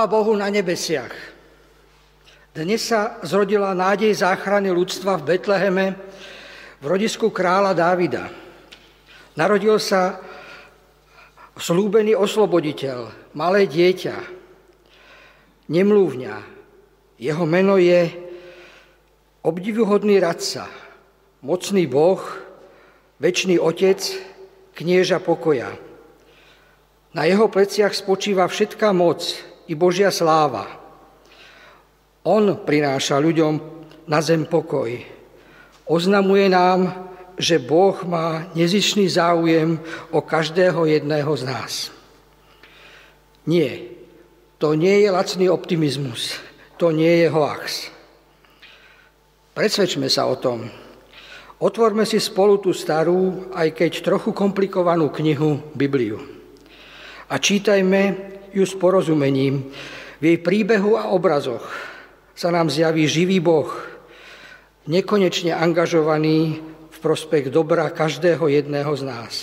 Sláva Bohu na nebesiach. Dnes sa zrodila nádej záchrany ľudstva v Betleheme v rodisku kráľa Dávida. Narodil sa slúbený osloboditeľ, malé dieťa, nemluvňa. Jeho meno je obdivuhodný radca, mocný Boh, večný otec, knieža pokoja. Na jeho pleciach spočíva všetká moc i Božia sláva. On prináša ľuďom na zem pokoj. Oznamuje nám, že Boh má nezišný záujem o každého jedného z nás. Nie, to nie je lacný optimizmus, to nie je hoax. Presvedčme sa o tom. Otvorme si spolu tú starú, aj keď trochu komplikovanú knihu Bibliu a čítajme ju s porozumením. V jej príbehu a obrazoch sa nám zjaví živý Boh, nekonečne angažovaný v prospech dobra každého jedného z nás.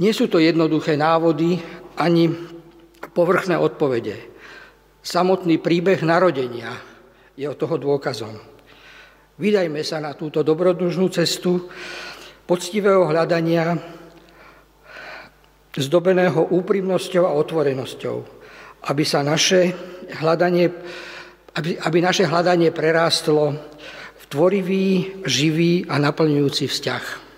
Nie sú to jednoduché návody ani povrchné odpovede. Samotný príbeh narodenia je od toho dôkazom. Vydajme sa na túto dobrodružnú cestu poctivého hľadania zdobeného úprimnosťou a otvorenosťou, aby, sa naše hľadanie, aby, aby naše hľadanie prerástlo v tvorivý, živý a naplňujúci vzťah.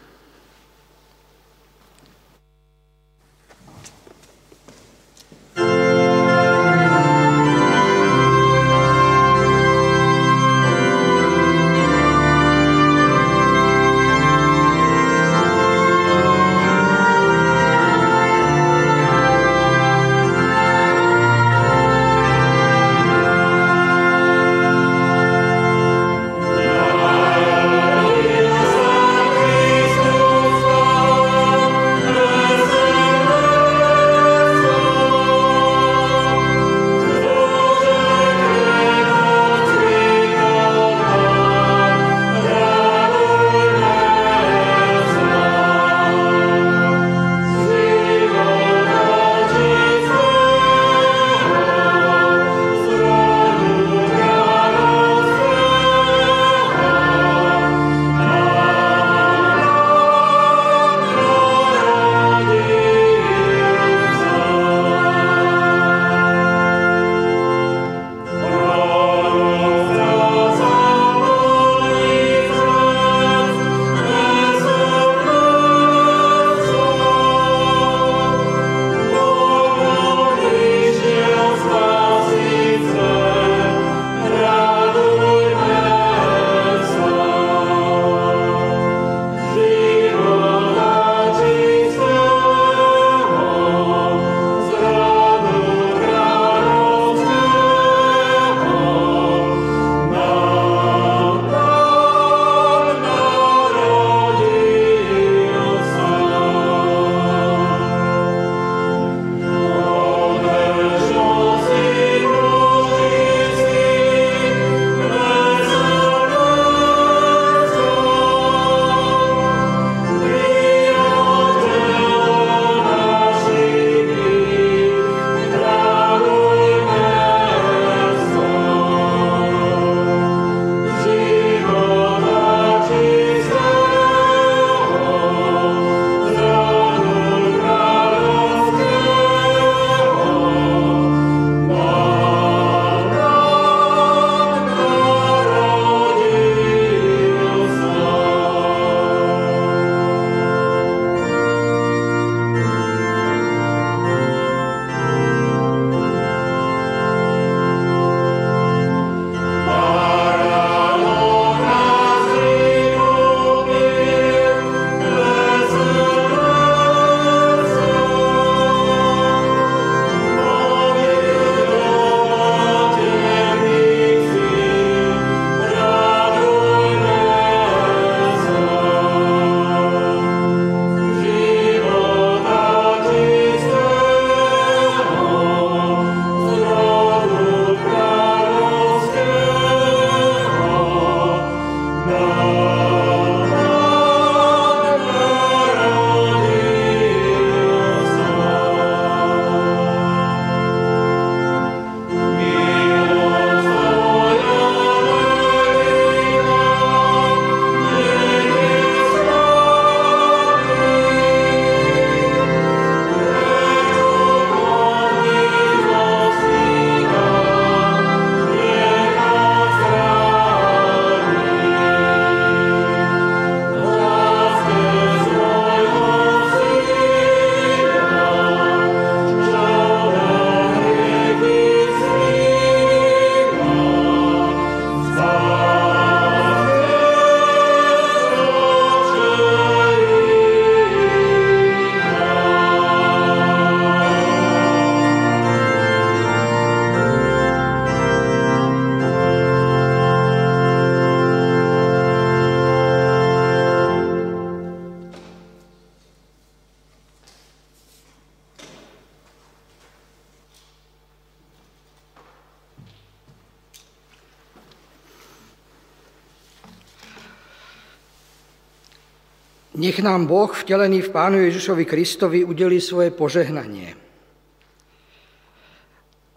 Nám Boh, vtelený v Pánu Ježišovi Kristovi, udelí svoje požehnanie.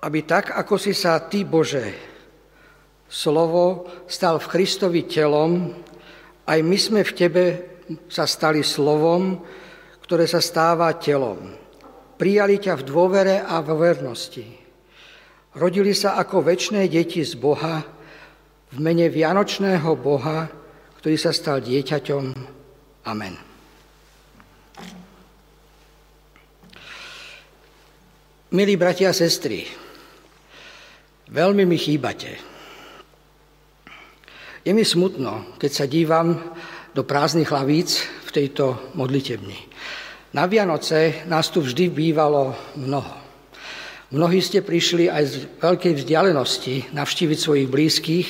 Aby tak, ako si sa Ty, Bože, slovo stal v Kristovi telom, aj my sme v Tebe sa stali slovom, ktoré sa stáva telom. Prijali ťa v dôvere a v vernosti. Rodili sa ako väčšie deti z Boha, v mene Vianočného Boha, ktorý sa stal dieťaťom Amen. Milí bratia a sestry, veľmi mi chýbate. Je mi smutno, keď sa dívam do prázdnych hlavíc v tejto modlitebni. Na Vianoce nás tu vždy bývalo mnoho. Mnohí ste prišli aj z veľkej vzdialenosti navštíviť svojich blízkych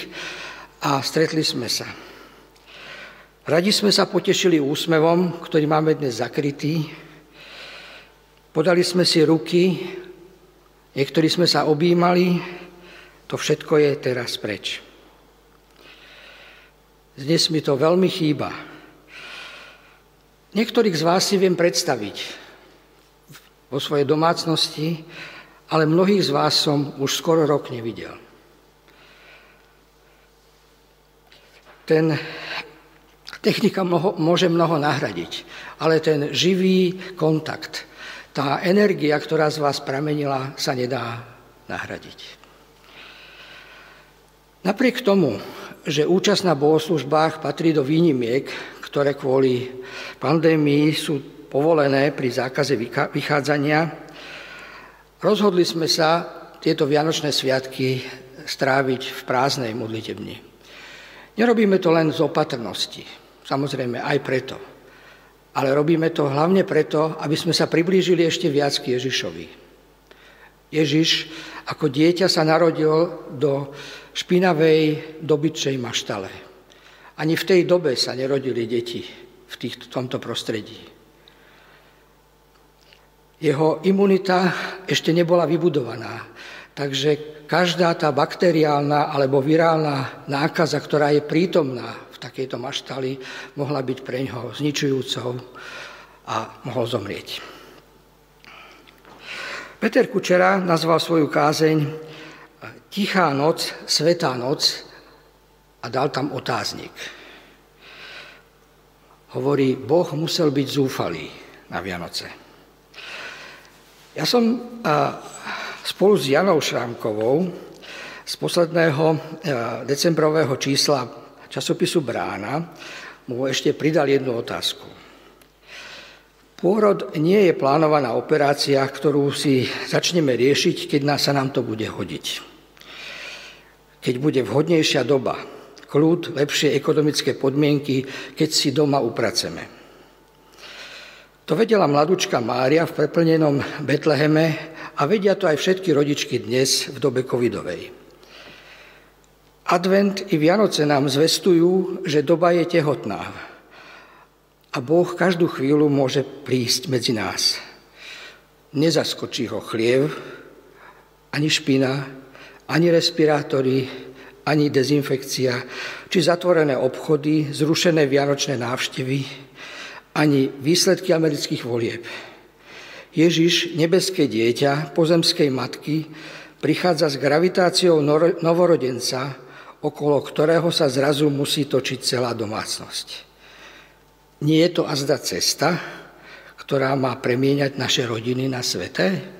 a stretli sme sa. Radi sme sa potešili úsmevom, ktorý máme dnes zakrytý. Podali sme si ruky, niektorí sme sa objímali, to všetko je teraz preč. Dnes mi to veľmi chýba. Niektorých z vás si viem predstaviť vo svojej domácnosti, ale mnohých z vás som už skoro rok nevidel. Ten Technika mnoho, môže mnoho nahradiť, ale ten živý kontakt, tá energia, ktorá z vás pramenila, sa nedá nahradiť. Napriek tomu, že účasť na bohoslužbách patrí do výnimiek, ktoré kvôli pandémii sú povolené pri zákaze vychádzania, rozhodli sme sa tieto Vianočné sviatky stráviť v prázdnej modlitebni. Nerobíme to len z opatrnosti, Samozrejme, aj preto. Ale robíme to hlavne preto, aby sme sa priblížili ešte viac k Ježišovi. Ježiš ako dieťa sa narodil do špinavej dobytčej maštale. Ani v tej dobe sa nerodili deti v, tých, tomto prostredí. Jeho imunita ešte nebola vybudovaná, takže každá tá bakteriálna alebo virálna nákaza, ktorá je prítomná v takejto maštali, mohla byť pre ňoho zničujúcou a mohol zomrieť. Peter Kučera nazval svoju kázeň Tichá noc, svetá noc a dal tam otáznik. Hovorí, Boh musel byť zúfalý na Vianoce. Ja som spolu s Janou Šrámkovou z posledného decembrového čísla časopisu Brána mu ešte pridal jednu otázku. Pôrod nie je plánovaná operácia, ktorú si začneme riešiť, keď nás sa nám to bude hodiť. Keď bude vhodnejšia doba, kľud, lepšie ekonomické podmienky, keď si doma upraceme. To vedela mladúčka Mária v preplnenom Betleheme a vedia to aj všetky rodičky dnes v dobe covidovej. Advent i Vianoce nám zvestujú, že doba je tehotná a Boh každú chvíľu môže prísť medzi nás. Nezaskočí ho chliev, ani špina, ani respirátory, ani dezinfekcia, či zatvorené obchody, zrušené vianočné návštevy, ani výsledky amerických volieb. Ježiš, nebeské dieťa, pozemskej matky, prichádza s gravitáciou novorodenca, okolo ktorého sa zrazu musí točiť celá domácnosť. Nie je to azda cesta, ktorá má premieňať naše rodiny na sveté?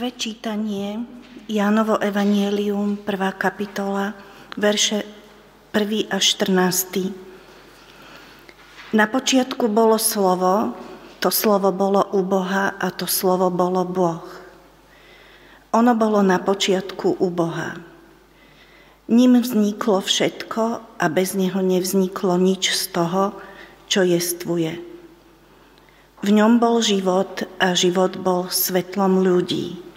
Prvé čítanie, Jánovo Evangelium, prvá kapitola, verše 1. až 14. Na počiatku bolo slovo, to slovo bolo u Boha a to slovo bolo Boh. Ono bolo na počiatku u Boha. Ním vzniklo všetko a bez neho nevzniklo nič z toho, čo jestvuje. V ňom bol život a život bol svetlom ľudí.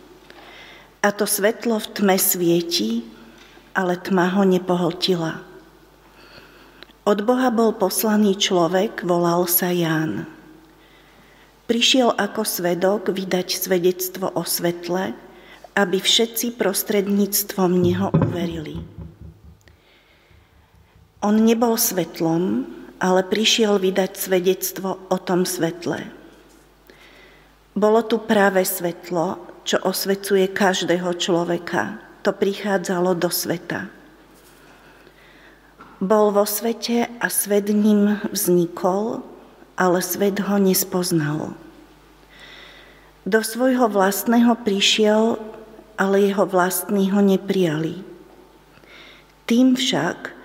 A to svetlo v tme svieti, ale tma ho nepohltila. Od Boha bol poslaný človek, volal sa Ján. Prišiel ako svedok vydať svedectvo o svetle, aby všetci prostredníctvom neho uverili. On nebol svetlom, ale prišiel vydať svedectvo o tom svetle. Bolo tu práve svetlo, čo osvecuje každého človeka. To prichádzalo do sveta. Bol vo svete a svet ním vznikol, ale svet ho nespoznal. Do svojho vlastného prišiel, ale jeho vlastní ho neprijali. Tým však,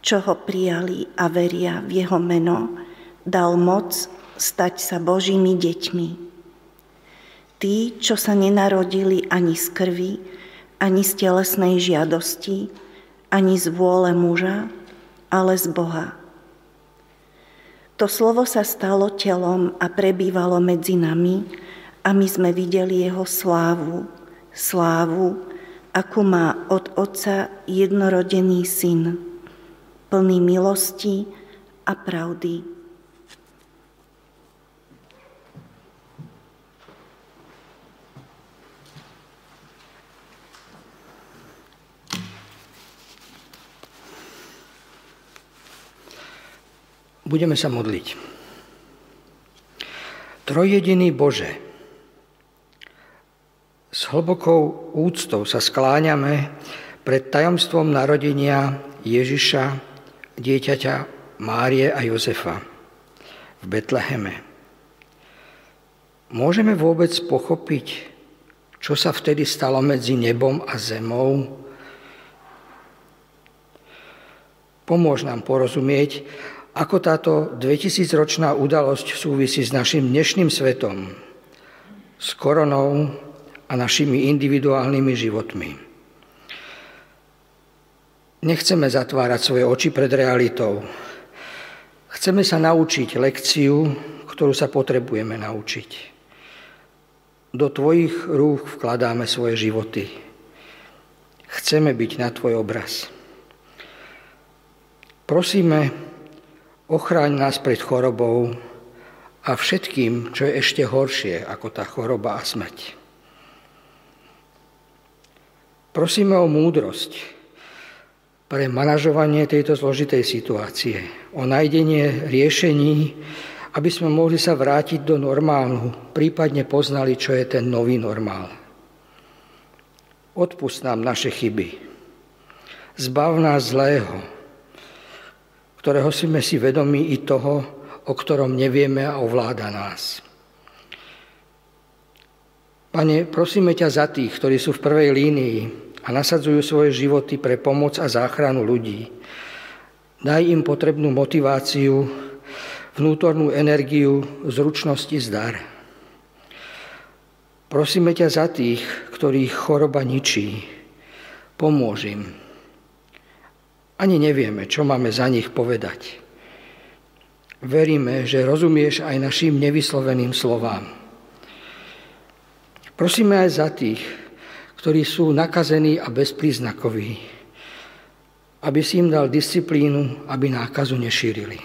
čo ho prijali a veria v jeho meno, dal moc stať sa Božími deťmi. Tí, čo sa nenarodili ani z krvi, ani z telesnej žiadosti, ani z vôle muža, ale z Boha. To slovo sa stalo telom a prebývalo medzi nami a my sme videli jeho slávu, slávu, akú má od Otca jednorodený syn plný milosti a pravdy. Budeme sa modliť. Trojjediný Bože, s hlbokou úctou sa skláňame pred tajomstvom narodenia Ježiša dieťaťa Márie a Jozefa v Betleheme. Môžeme vôbec pochopiť, čo sa vtedy stalo medzi nebom a zemou? Pomôž nám porozumieť, ako táto 2000-ročná udalosť súvisí s našim dnešným svetom, s koronou a našimi individuálnymi životmi. Nechceme zatvárať svoje oči pred realitou. Chceme sa naučiť lekciu, ktorú sa potrebujeme naučiť. Do tvojich rúk vkladáme svoje životy. Chceme byť na tvoj obraz. Prosíme, ochráň nás pred chorobou a všetkým, čo je ešte horšie ako tá choroba a smrť. Prosíme o múdrosť, pre manažovanie tejto zložitej situácie, o nájdenie riešení, aby sme mohli sa vrátiť do normálu, prípadne poznali, čo je ten nový normál. Odpust nám naše chyby. Zbav nás zlého, ktorého sme si vedomí i toho, o ktorom nevieme a ovláda nás. Pane, prosíme ťa za tých, ktorí sú v prvej línii, a nasadzujú svoje životy pre pomoc a záchranu ľudí. Daj im potrebnú motiváciu, vnútornú energiu, zručnosti, zdar. Prosíme ťa za tých, ktorých choroba ničí. Pomôž im. Ani nevieme, čo máme za nich povedať. Veríme, že rozumieš aj našim nevysloveným slovám. Prosíme aj za tých, ktorí sú nakazení a bezpríznakoví, aby si im dal disciplínu, aby nákazu nešírili.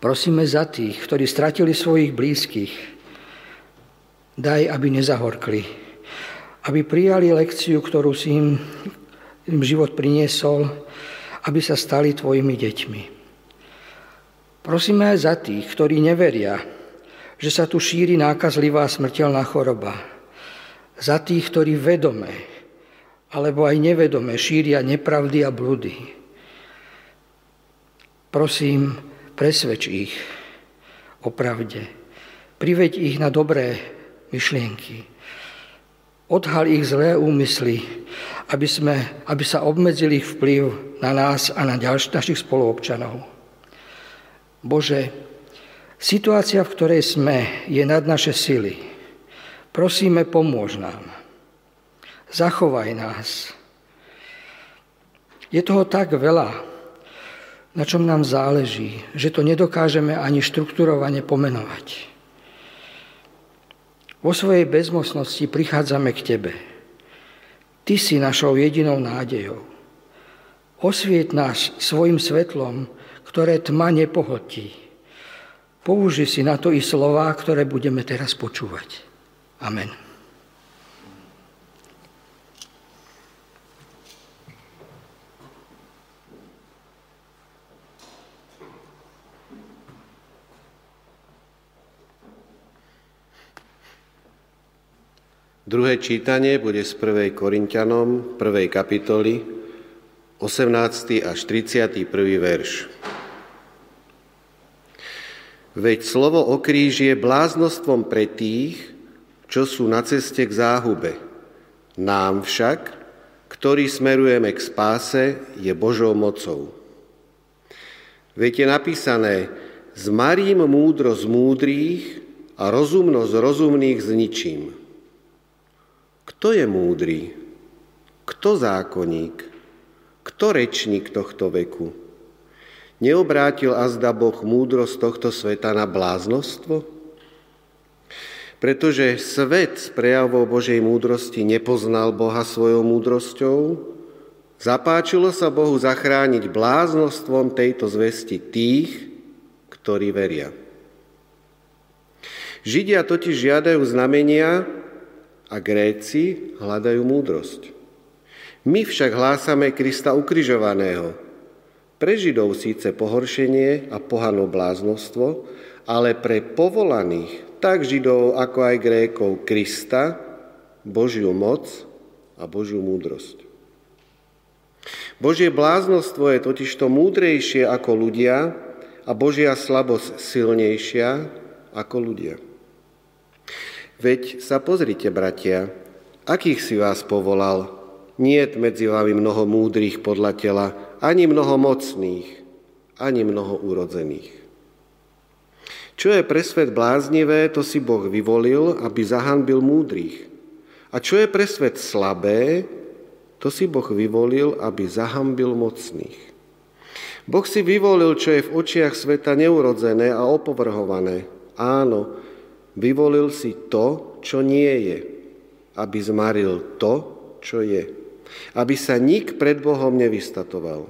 Prosíme za tých, ktorí stratili svojich blízkych. Daj, aby nezahorkli, aby prijali lekciu, ktorú si im, im život priniesol, aby sa stali tvojimi deťmi. Prosíme aj za tých, ktorí neveria, že sa tu šíri nákazlivá smrteľná choroba. Za tých, ktorí vedome alebo aj nevedome šíria nepravdy a bludy. Prosím, presvedč ich o pravde. Priveď ich na dobré myšlienky. Odhal ich zlé úmysly, aby, sme, aby sa obmedzil ich vplyv na nás a na ďalších našich spoluobčanov. Bože, situácia, v ktorej sme, je nad naše sily. Prosíme, pomôž nám. Zachovaj nás. Je toho tak veľa, na čom nám záleží, že to nedokážeme ani štrukturovane pomenovať. Vo svojej bezmocnosti prichádzame k Tebe. Ty si našou jedinou nádejou. Osviet nás svojim svetlom, ktoré tma nepohotí. Použi si na to i slová, ktoré budeme teraz počúvať. Amen. Druhé čítanie bude z 1. Korintianom, 1. kapitoly, 18. až 31. verš. Veď slovo o kríži je bláznostvom pre tých, čo sú na ceste k záhube. Nám však, ktorí smerujeme k spáse, je Božou mocou. Veď je napísané, zmarím múdro z múdrých a rozumnosť rozumných zničím. Kto je múdry? Kto zákonník? Kto rečník tohto veku? Neobrátil azda Boh múdrosť tohto sveta na bláznostvo? Pretože svet s prejavou Božej múdrosti nepoznal Boha svojou múdrosťou, zapáčilo sa Bohu zachrániť bláznostvom tejto zvesti tých, ktorí veria. Židia totiž žiadajú znamenia, a Gréci hľadajú múdrosť. My však hlásame Krista ukrižovaného. Pre Židov síce pohoršenie a pohano bláznostvo, ale pre povolaných, tak Židov ako aj Grékov, Krista, Božiu moc a Božiu múdrosť. Božie bláznostvo je totižto múdrejšie ako ľudia a Božia slabosť silnejšia ako ľudia. Veď sa pozrite, bratia, akých si vás povolal. Niet medzi vami mnoho múdrych podľa tela, ani mnoho mocných, ani mnoho urodzených. Čo je pre svet bláznivé, to si Boh vyvolil, aby zahanbil múdrych. A čo je pre svet slabé, to si Boh vyvolil, aby zahambil mocných. Boh si vyvolil, čo je v očiach sveta neurodzené a opovrhované. Áno, Vyvolil si to, čo nie je, aby zmaril to, čo je. Aby sa nik pred Bohom nevystatoval.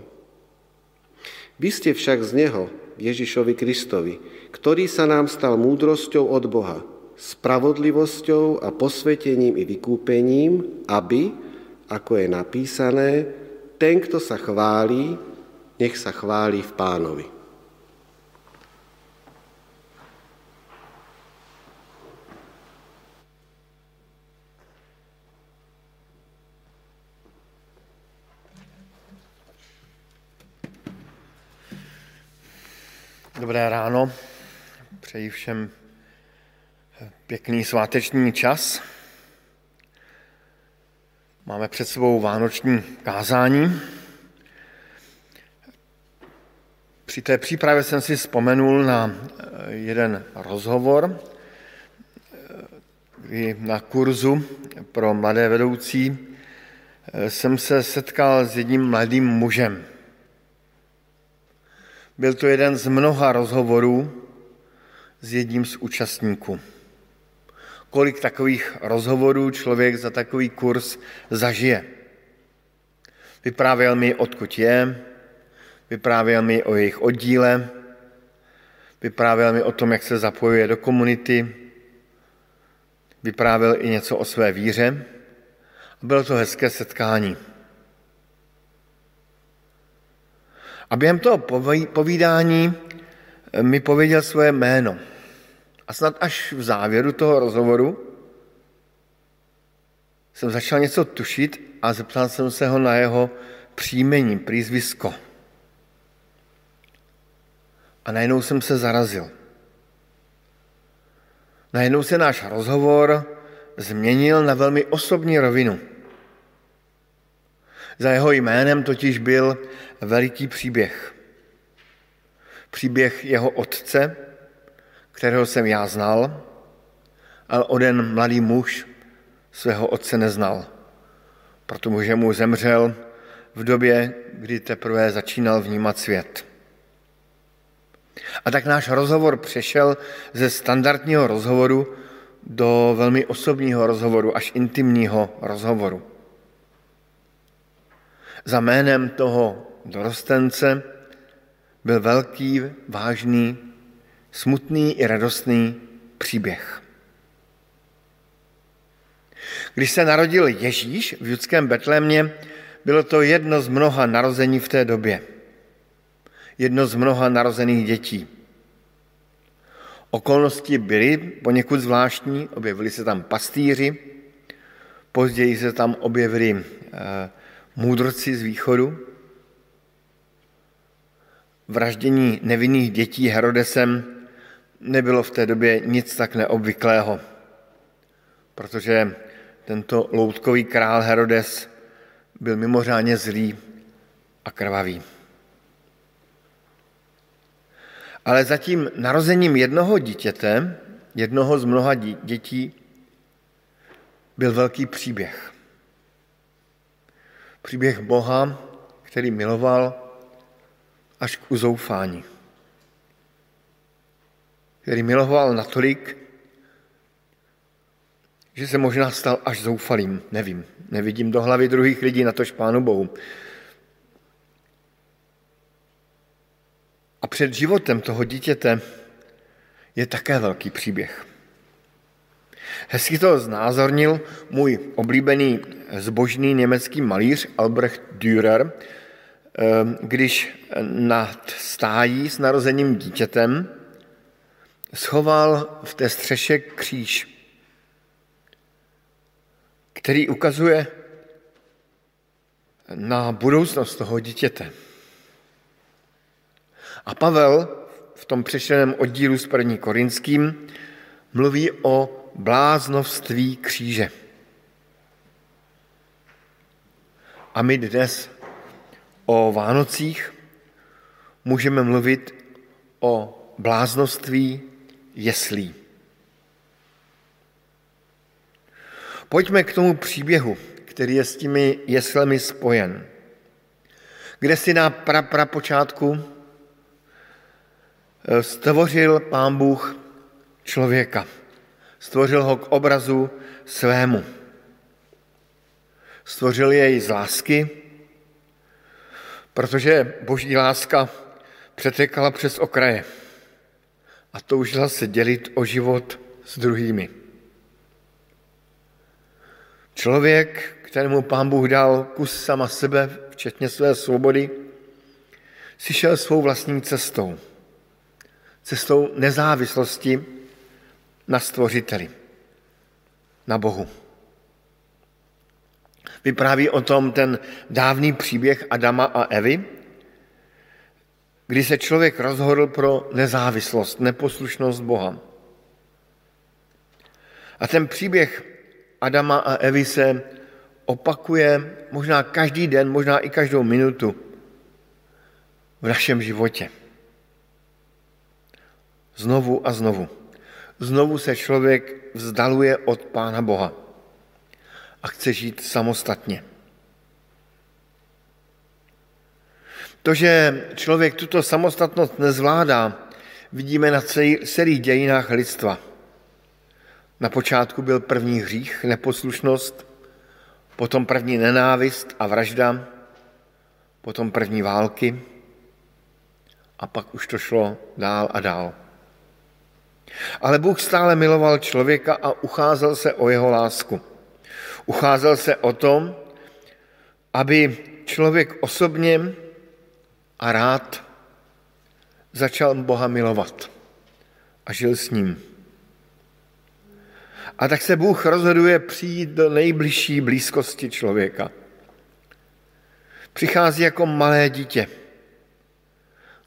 Vy ste však z Neho, Ježišovi Kristovi, ktorý sa nám stal múdrosťou od Boha, spravodlivosťou a posvetením i vykúpením, aby, ako je napísané, ten, kto sa chválí, nech sa chváli v pánovi. Dobré ráno, přeji všem pěkný sváteční čas. Máme před sebou vánoční kázání. Při té přípravě jsem si vzpomenul na eh, jeden rozhovor, eh, kdy na kurzu pro mladé vedoucí eh, jsem se setkal s jedním mladým mužem. Byl to jeden z mnoha rozhovorů s jedním z účastníků kolik takových rozhovorů člověk za takový kurz zažije. Vyprávěl mi, odkud je, vyprávěl mi o jejich oddíle, vyprávěl mi o tom, jak se zapojuje do komunity, vyprávěl i něco o své víře. Bylo to hezké setkání. A během toho povídání mi pověděl svoje jméno – a snad až v závěru toho rozhovoru jsem začal něco tušit a zeptal jsem se ho na jeho příjmení, přízvisko. A najednou jsem se zarazil. Najednou se náš rozhovor změnil na velmi osobní rovinu. Za jeho jménem totiž byl veliký příběh. Příběh jeho otce, kterého jsem já znal, ale oden mladý muž svého otce neznal, protože mu zemřel v době, kdy teprve začínal vnímat svět. A tak náš rozhovor přešel ze standardního rozhovoru do velmi osobního rozhovoru, až intimního rozhovoru. Za jménem toho dorostence byl velký, vážný smutný i radostný příběh. Když se narodil Ježíš v judském Betlémě, bylo to jedno z mnoha narození v té době. Jedno z mnoha narozených dětí. Okolnosti byly poněkud zvláštní, objevili se tam pastýři, později se tam objevili eh, můdrci z východu. Vraždění nevinných dětí Herodesem nebylo v té době nic tak neobvyklého, protože tento loutkový král Herodes byl mimořádně zlý a krvavý. Ale zatím narozením jednoho dítěte, jednoho z mnoha dětí, byl velký příběh. Příběh Boha, který miloval až k uzoufání který miloval natolik, že se možná stal až zoufalým. Nevím, nevidím do hlavy druhých lidí, na tož Pánu Bohu. A před životem toho dítěte je také velký příběh. Hezky to znázornil můj oblíbený zbožný německý malíř Albrecht Dürer, když nad stájí s narozením dítětem schoval v té střeše kříž, který ukazuje na budoucnost toho dítěte. A Pavel v tom přešeném oddílu s první korinským mluví o bláznovství kříže. A my dnes o Vánocích můžeme mluvit o bláznoství jeslí. Pojďme k tomu příběhu, který je s těmi jeslemi spojen. Kde si na pra, pra počátku eh, stvořil pán Bůh člověka. Stvořil ho k obrazu svému. Stvořil jej z lásky, protože boží láska přetekala přes okraje a toužila se dělit o život s druhými. Člověk, kterému pán Bůh dal kus sama sebe, včetně své svobody, si šel svou vlastní cestou. Cestou nezávislosti na stvořiteli, na Bohu. Vypráví o tom ten dávný příběh Adama a Evy, kdy se člověk rozhodl pro nezávislost, neposlušnost Boha. A ten příběh Adama a Evy se opakuje možná každý den, možná i každou minutu v našem životě. Znovu a znovu. Znovu se člověk vzdaluje od Pána Boha a chce žít samostatně. To, že člověk tuto samostatnost nezvládá, vidíme na celých dějinách lidstva. Na počátku byl první hřích, neposlušnost, potom první nenávist a vražda, potom první války a pak už to šlo dál a dál. Ale Bůh stále miloval člověka a ucházel se o jeho lásku. Ucházel se o tom, aby člověk osobně a rád začal Boha milovat a žil s ním. A tak se Bůh rozhoduje přijít do nejbližší blízkosti člověka. Přichází jako malé dítě,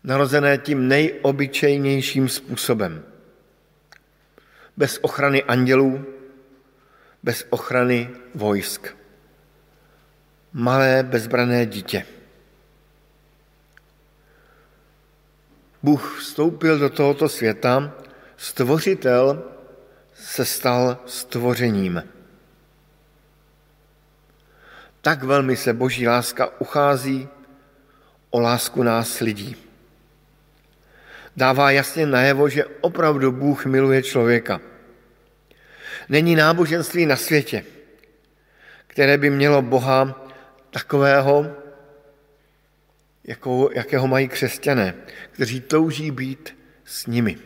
narozené tím nejobyčejnějším způsobem. Bez ochrany andělů, bez ochrany vojsk. Malé bezbrané dítě. Bůh vstoupil do tohoto světa, stvořitel se stal stvořením. Tak velmi se boží láska uchází o lásku nás lidí. Dává jasně najevo, že opravdu Bůh miluje člověka. Není náboženství na světě, které by mělo Boha takového, jako, jakého mají křesťané, kteří touží být s nimi.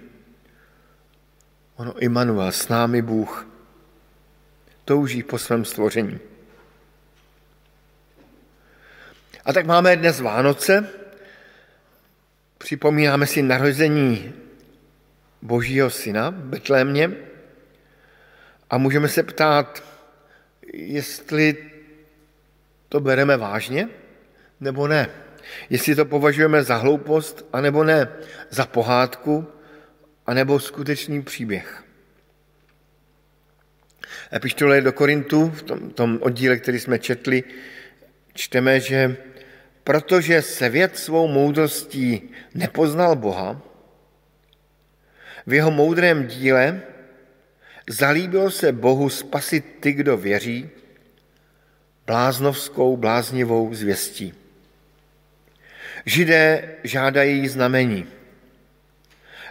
Ono Immanuel, s námi Bůh, touží po svém stvoření. A tak máme dnes Vánoce, připomínáme si narození Božího syna v Betlémě a můžeme se ptát, jestli to bereme vážně nebo ne. Jestli to považujeme za hloupost, anebo ne, za pohádku, anebo skutečný příběh. Epištole do Korintu, v tom, tom oddíle, který jsme četli, čteme, že protože svět svou moudrostí nepoznal Boha, v jeho moudrém díle zalíbilo se Bohu spasit ty, kdo věří, bláznovskou, bláznivou zvěstí. Židé žádají znamení.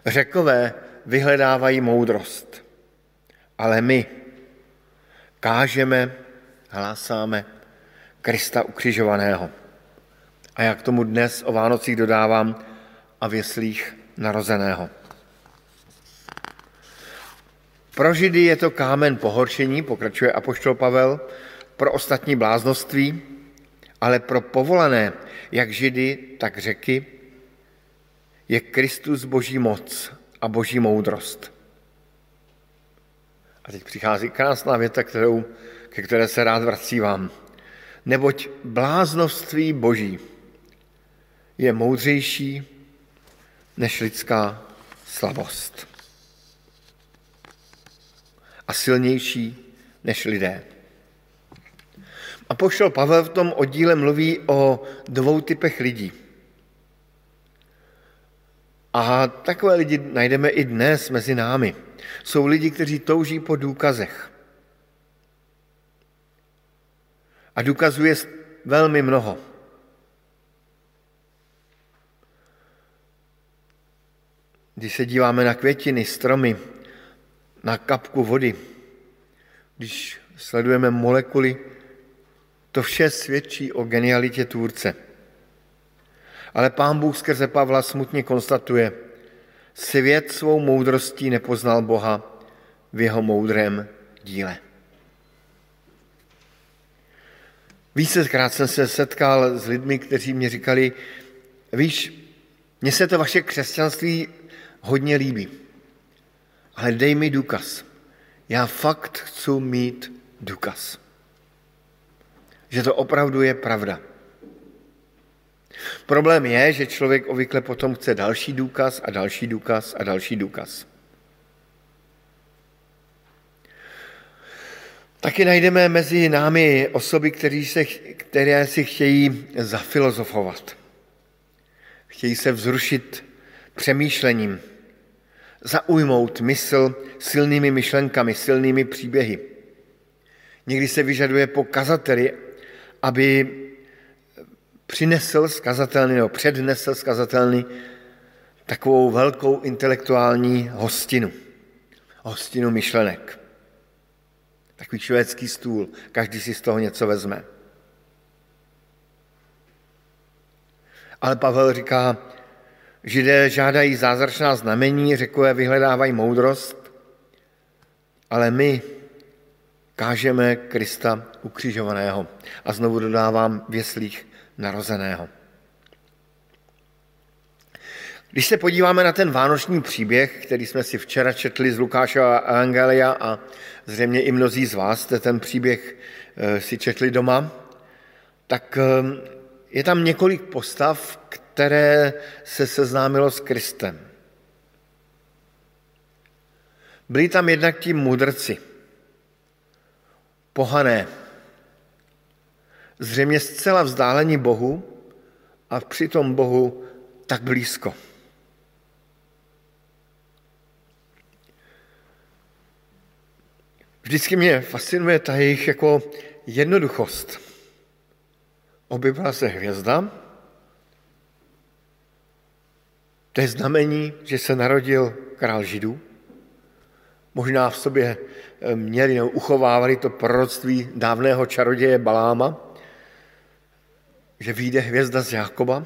Řekové vyhledávají moudrost. Ale my kážeme, hlásáme Krista ukřižovaného. A jak tomu dnes o Vánocích dodávám, a věslích narozeného. Pro Židy je to kámen pohoršení, pokračuje apoštol Pavel, pro ostatní bláznoství, ale pro povolané, jak Židy, tak řeky, je Kristus boží moc a boží moudrost. A teď přichází krásná věta, kterou, ke které se rád vracívám. Neboť bláznovství boží je moudřejší než lidská slabost a silnější než lidé. A pošel Pavel v tom oddíle mluví o dvou typech lidí. A takové lidi najdeme i dnes mezi námi. Jsou lidi, kteří touží po důkazech. A důkazuje velmi mnoho. Když se díváme na květiny, stromy, na kapku vody, když sledujeme molekuly to vše svědčí o genialitě tvůrce. Ale pán Bůh skrze Pavla smutně konstatuje, svět svou moudrostí nepoznal Boha v jeho moudrém díle. Vícekrát jsem se setkal s lidmi, kteří mě říkali, víš, mně se to vaše křesťanství hodně líbí, ale dej mi důkaz. Já fakt chci mít důkaz že to opravdu je pravda. Problém je, že člověk obvykle potom chce další důkaz a další důkaz a další důkaz. Taky najdeme mezi námi osoby, které, se, které si chtějí zafilozofovat. Chtějí se vzrušit přemýšlením, zaujmout mysl silnými myšlenkami, silnými příběhy. Někdy se vyžaduje po kazateli, aby přinesl skazatelný nebo přednesl skazatelný takovou velkou intelektuální hostinu. Hostinu myšlenek. Takový švédský stůl, každý si z toho něco vezme. Ale Pavel říká, židé žádají zázračná znamení, řekové vyhledávají moudrost, ale my kážeme Krista ukřižovaného. A znovu dodávám věslích narozeného. Když se podíváme na ten vánoční příběh, který jsme si včera četli z Lukášova Evangelia a zřejmě i mnozí z vás jste ten příběh eh, si četli doma, tak eh, je tam několik postav, které se seznámilo s Kristem. Byli tam jednak ti mudrci, pohané, zřejmě zcela vzdálení Bohu a přitom Bohu tak blízko. Vždycky mě fascinuje ta jejich jako jednoduchost. Objevila se hvězda, to je znamení, že se narodil král Židů. Možná v sobě eh, měli nebo uchovávali to proroctví dávného čaroděje Baláma, že vyjde hvězda z Jákoba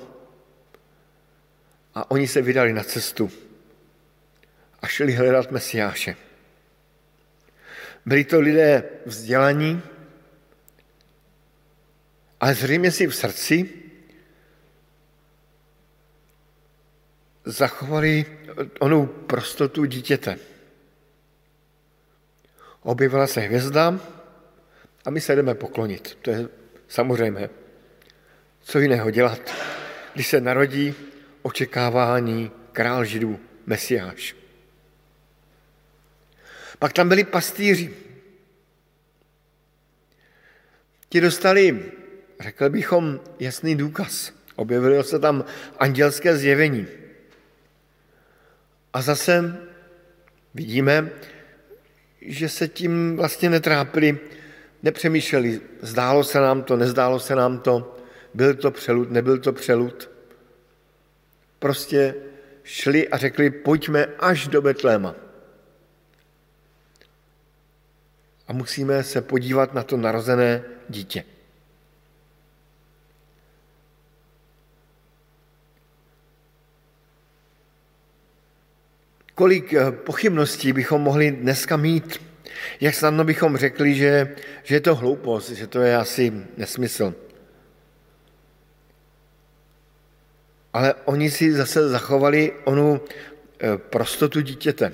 a oni se vydali na cestu a šli hledat Mesiáše. Byli to lidé vzdělaní, ale zřejmě si v srdci zachovali onou prostotu dítěte. Objevila se hvězda a my se jdeme poklonit. To je samozřejmé. Co jiného dělat, když se narodí očekávání král židů, mesiáš. Pak tam byli pastýři. Ti dostali, řekl bychom, jasný důkaz. Objevilo se tam andělské zjevení. A zase vidíme, že se tím vlastně netrápili, nepřemýšleli, zdálo se nám to, nezdálo se nám to, byl to přelud, nebyl to přelud. Prostě šli a řekli, pojďme až do Betléma. A musíme se podívat na to narozené dítě. Kolik eh, pochybností bychom mohli dneska mít? Jak snadno bychom řekli, že, že je to hloupost, že to je asi nesmysl. Ale oni si zase zachovali onu eh, prostotu dítěte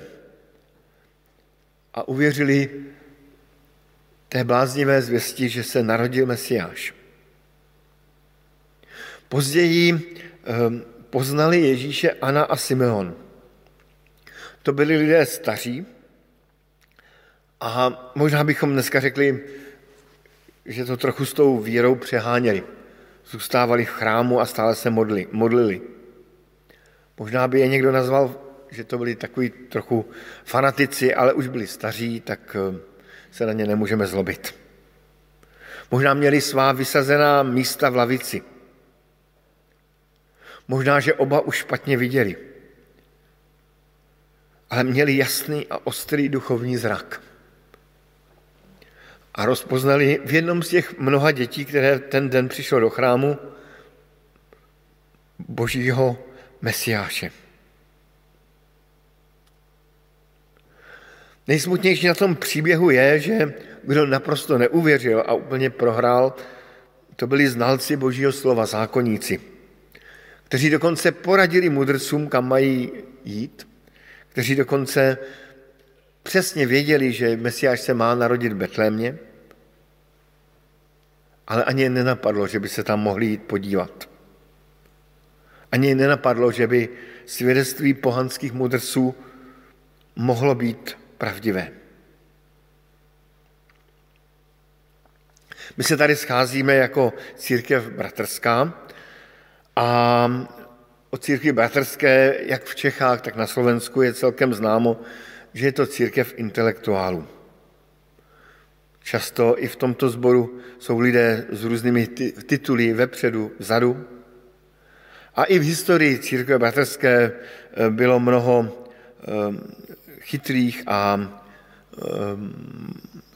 a uvěřili té bláznivé zvěsti, že se narodil Mesiáš. Později eh, poznali Ježíše Anna a Simeon. To byli lidé staří a možná bychom dneska řekli, že to trochu s tou vírou přeháněli zůstávali v chrámu a stále se modli, modlili. Možná by je někdo nazval, že to byli takový trochu fanatici, ale už byli staří, tak eh, se na ně nemůžeme zlobit. Možná měli svá vysazená místa v lavici. Možná, že oba už špatně viděli. Ale měli jasný a ostrý duchovní zrak a rozpoznali v jednom z těch mnoha dětí, které ten den přišlo do chrámu, božího mesiáše. Nejsmutnější na tom příběhu je, že kdo naprosto neuvěřil a úplně prohrál, to byli znalci božího slova, zákonníci, kteří dokonce poradili mudrcům, kam mají jít, kteří dokonce přesně věděli, že Mesiáš se má narodit v Betlémě, ale ani je nenapadlo, že by se tam mohli jít podívat. Ani je nenapadlo, že by svědectví pohanských mudrců mohlo být pravdivé. My se tady scházíme jako církev bratrská a o církvi bratrské, jak v Čechách, tak na Slovensku je celkem známo, že je to církev intelektuálů. Často i v tomto sboru jsou lidé s různými tituly vepředu, vzadu. A i v historii církve bratrské eh, bylo mnoho eh, chytrých a eh,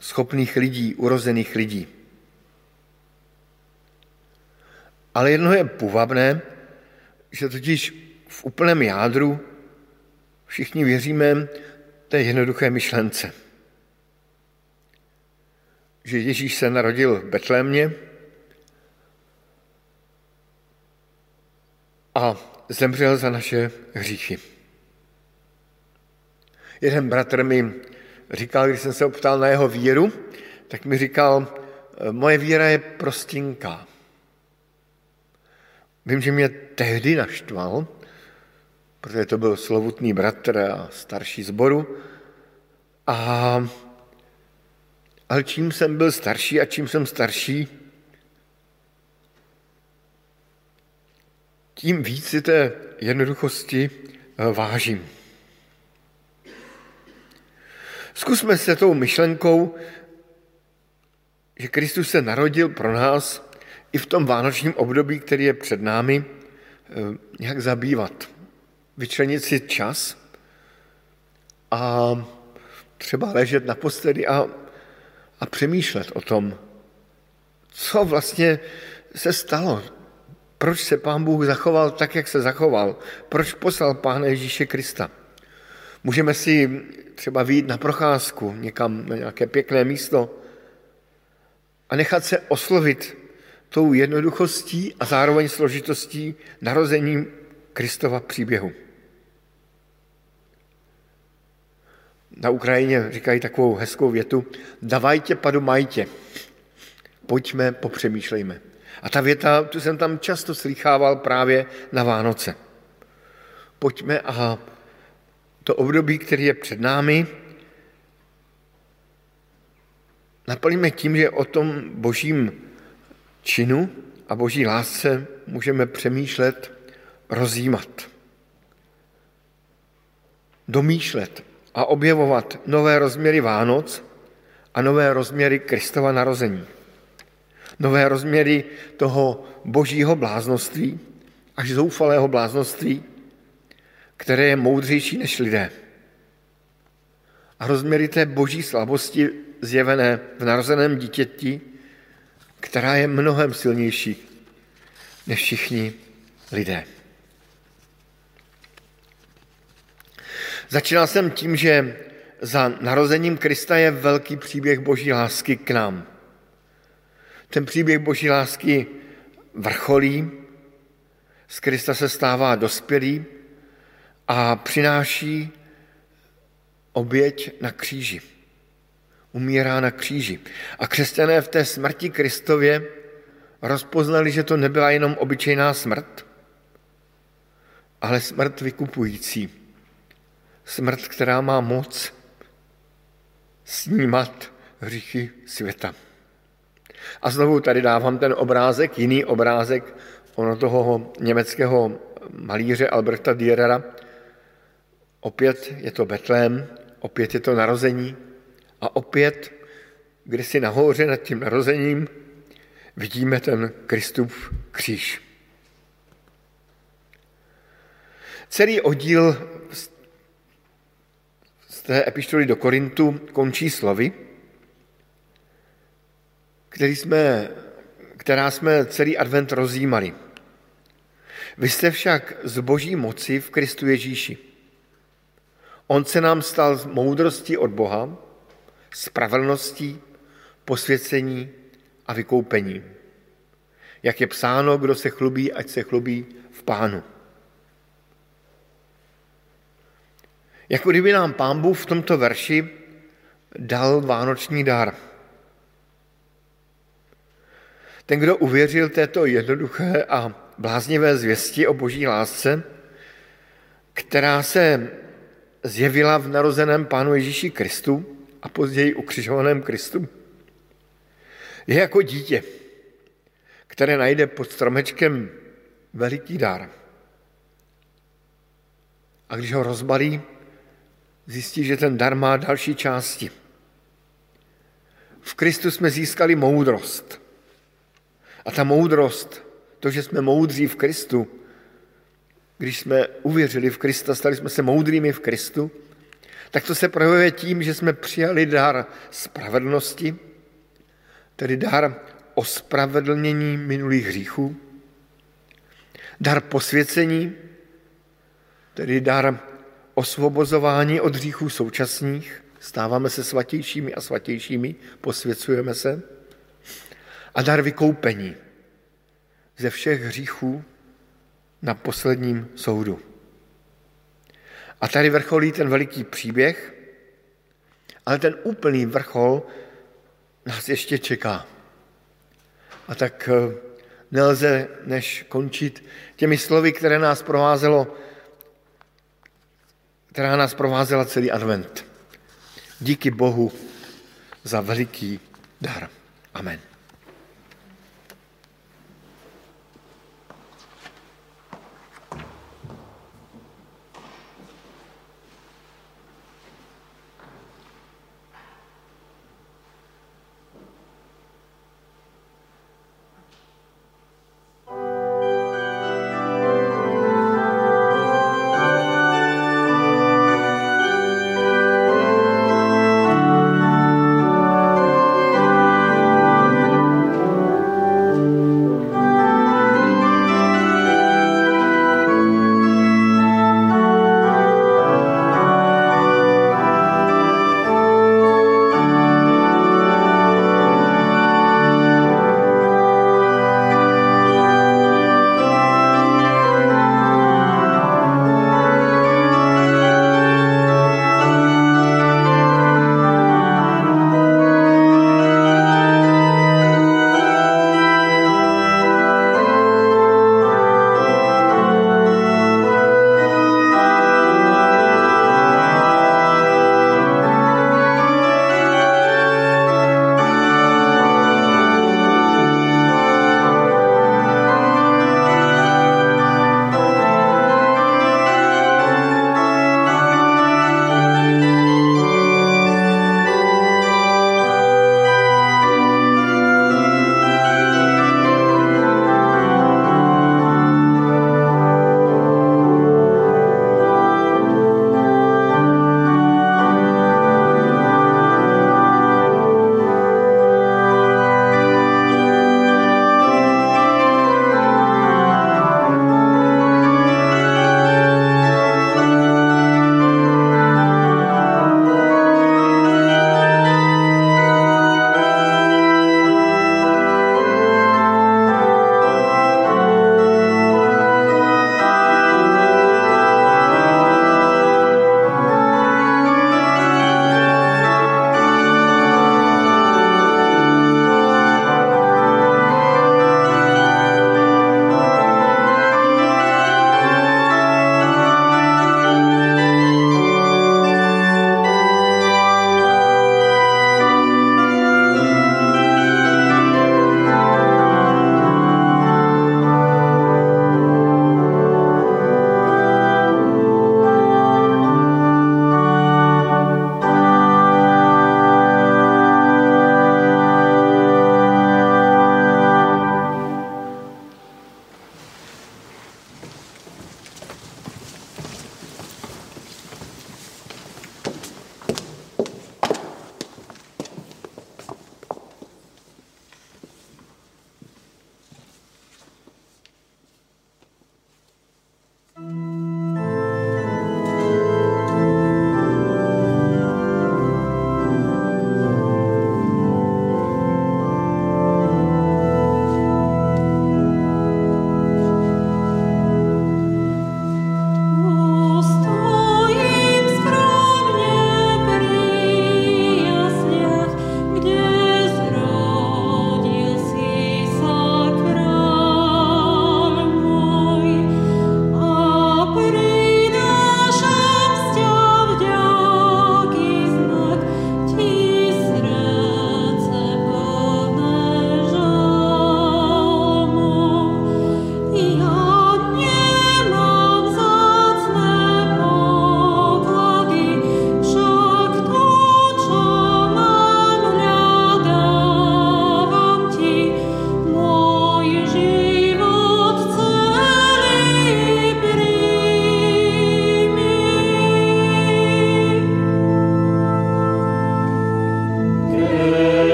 schopných lidí, urozených lidí. Ale jedno je půvabné, že totiž v úplném jádru všichni věříme té jednoduché myšlence. Že Ježíš se narodil v Betlémě a zemřel za naše hříchy. Jeden bratr mi říkal, když jsem se optal na jeho víru, tak mi říkal, moje víra je prostinká. Vím, že mě tehdy naštval, protože to byl slovutný bratr a starší zboru. A, ale čím jsem byl starší a čím jsem starší, tím víc si té jednoduchosti eh, vážím. Zkusme se tou myšlenkou, že Kristus se narodil pro nás i v tom vánočním období, který je před námi, eh, nějak zabývat. Vyčlenit si čas a třeba ležet na posteli a, a přemýšlet o tom, co vlastně se stalo, proč se pán Bůh zachoval tak, jak se zachoval, proč poslal pána Ježíše Krista. Můžeme si třeba výjít na procházku někam na nějaké pěkné místo a nechat se oslovit tou jednoduchostí a zároveň složitostí narození Kristova příběhu. Na Ukrajině říkají takovou hezkou větu, davajte padu majtě, pojďme, popřemýšlejme. A ta věta, tu jsem tam často slychával právě na Vánoce. Pojďme a to období, který je před námi, naplníme tím, že o tom božím činu a boží lásce můžeme přemýšlet, rozjímat, domýšlet a objevovat nové rozměry Vánoc a nové rozměry Kristova narození. Nové rozměry toho božího bláznoství, až zoufalého bláznoství, které je moudřejší než lidé. A rozměry té boží slabosti zjevené v narozeném dítěti, která je mnohem silnější než všichni lidé. Začínal jsem tím, že za narozením Krista je velký příběh boží lásky k nám. Ten příběh boží lásky vrcholí, z Krista se stává dospělý a přináší oběť na kříži umírá na kříži. A křesťané v té smrti Kristově rozpoznali, že to nebyla jenom obyčejná smrt, ale smrt vykupující. Smrt, která má moc snímat hříchy světa. A znovu tady dávám ten obrázek, jiný obrázek ono toho německého malíře Alberta Dierera. Opět je to Betlém, opět je to narození, a opět, kde si nahoře nad tím narozením, vidíme ten Kristův kříž. Celý oddíl z té epištoly do Korintu končí slovy, který jsme, která jsme celý advent rozjímali. Vy jste však z boží moci v Kristu Ježíši. On se nám stal z moudrosti od Boha, spravedlností, posvěcení a vykoupení. Jak je psáno, kdo se chlubí, ať se chlubí v pánu. Jako kdyby nám pán Bůh v tomto verši dal vánoční dar. Ten, kdo uvěřil této jednoduché a bláznivé zvěsti o boží lásce, která se zjevila v narozeném Pánu Ježíši Kristu, a později ukřižovaném Kristu. Je jako dítě, které najde pod stromečkem veliký dar. A když ho rozbalí, zjistí, že ten dar má další části. V Kristu jsme získali moudrost. A ta moudrost, to, že jsme moudří v Kristu, když jsme uvěřili v Krista, stali jsme se moudrými v Kristu, tak to se projevuje tím, že jsme přijali dar spravedlnosti, tedy dar ospravedlnění minulých hříchů, dar posvěcení, tedy dar osvobozování od hříchů současných, stáváme se svatějšími a svatějšími, posvěcujeme se, a dar vykoupení ze všech hříchů na posledním soudu. A tady vrcholí ten veliký příběh, ale ten úplný vrchol nás ještě čeká. A tak eh, nelze než končit těmi slovy, které nás provázelo, která nás provázela celý advent. Díky Bohu za veliký dar. Amen.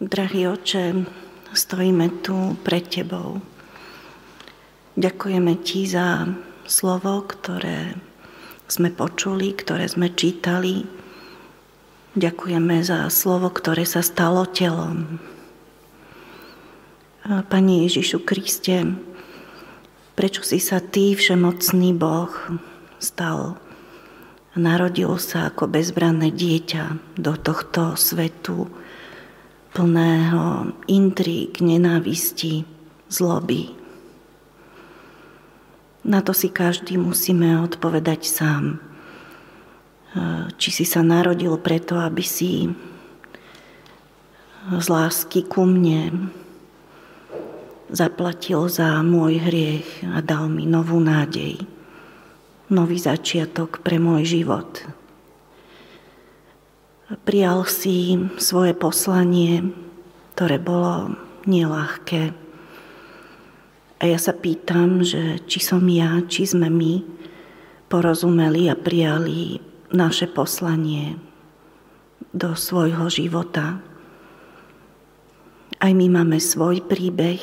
Drahý oče, stojíme tu pred Tebou. Ďakujeme Ti za slovo, ktoré sme počuli, ktoré sme čítali. Ďakujeme za slovo, ktoré sa stalo telom. Pani Ježišu Kriste, prečo si sa Ty, všemocný Boh, stal narodil sa ako bezbranné dieťa do tohto svetu, plného intrík, nenávisti, zloby. Na to si každý musíme odpovedať sám. Či si sa narodil preto, aby si z lásky ku mne zaplatil za môj hriech a dal mi novú nádej, nový začiatok pre môj život prijal si svoje poslanie, ktoré bolo nelahké. A ja sa pýtam, že či som ja, či sme my porozumeli a prijali naše poslanie do svojho života. Aj my máme svoj príbeh,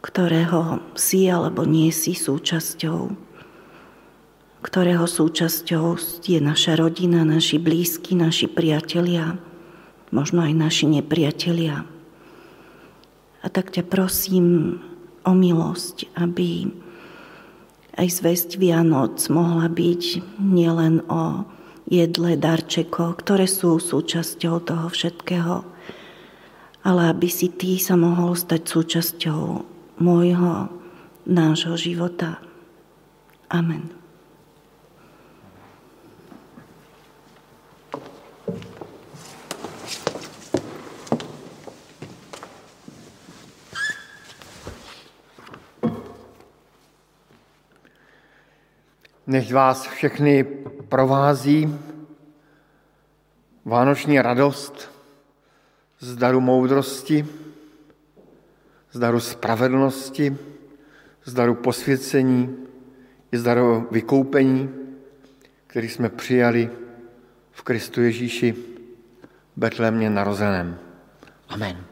ktorého si alebo nie si súčasťou ktorého súčasťou je naša rodina, naši blízky, naši priatelia, možno aj naši nepriatelia. A tak ťa prosím o milosť, aby aj zväzť Vianoc mohla byť nielen o jedle, darčekov, ktoré sú súčasťou toho všetkého, ale aby si ty sa mohol stať súčasťou môjho, nášho života. Amen. Nech vás všechny provází vánoční radost z daru moudrosti, z daru spravedlnosti, z daru posvěcení i z daru vykoupení, který jsme přijali v Kristu Ježíši, Betlémě narozeném. Amen.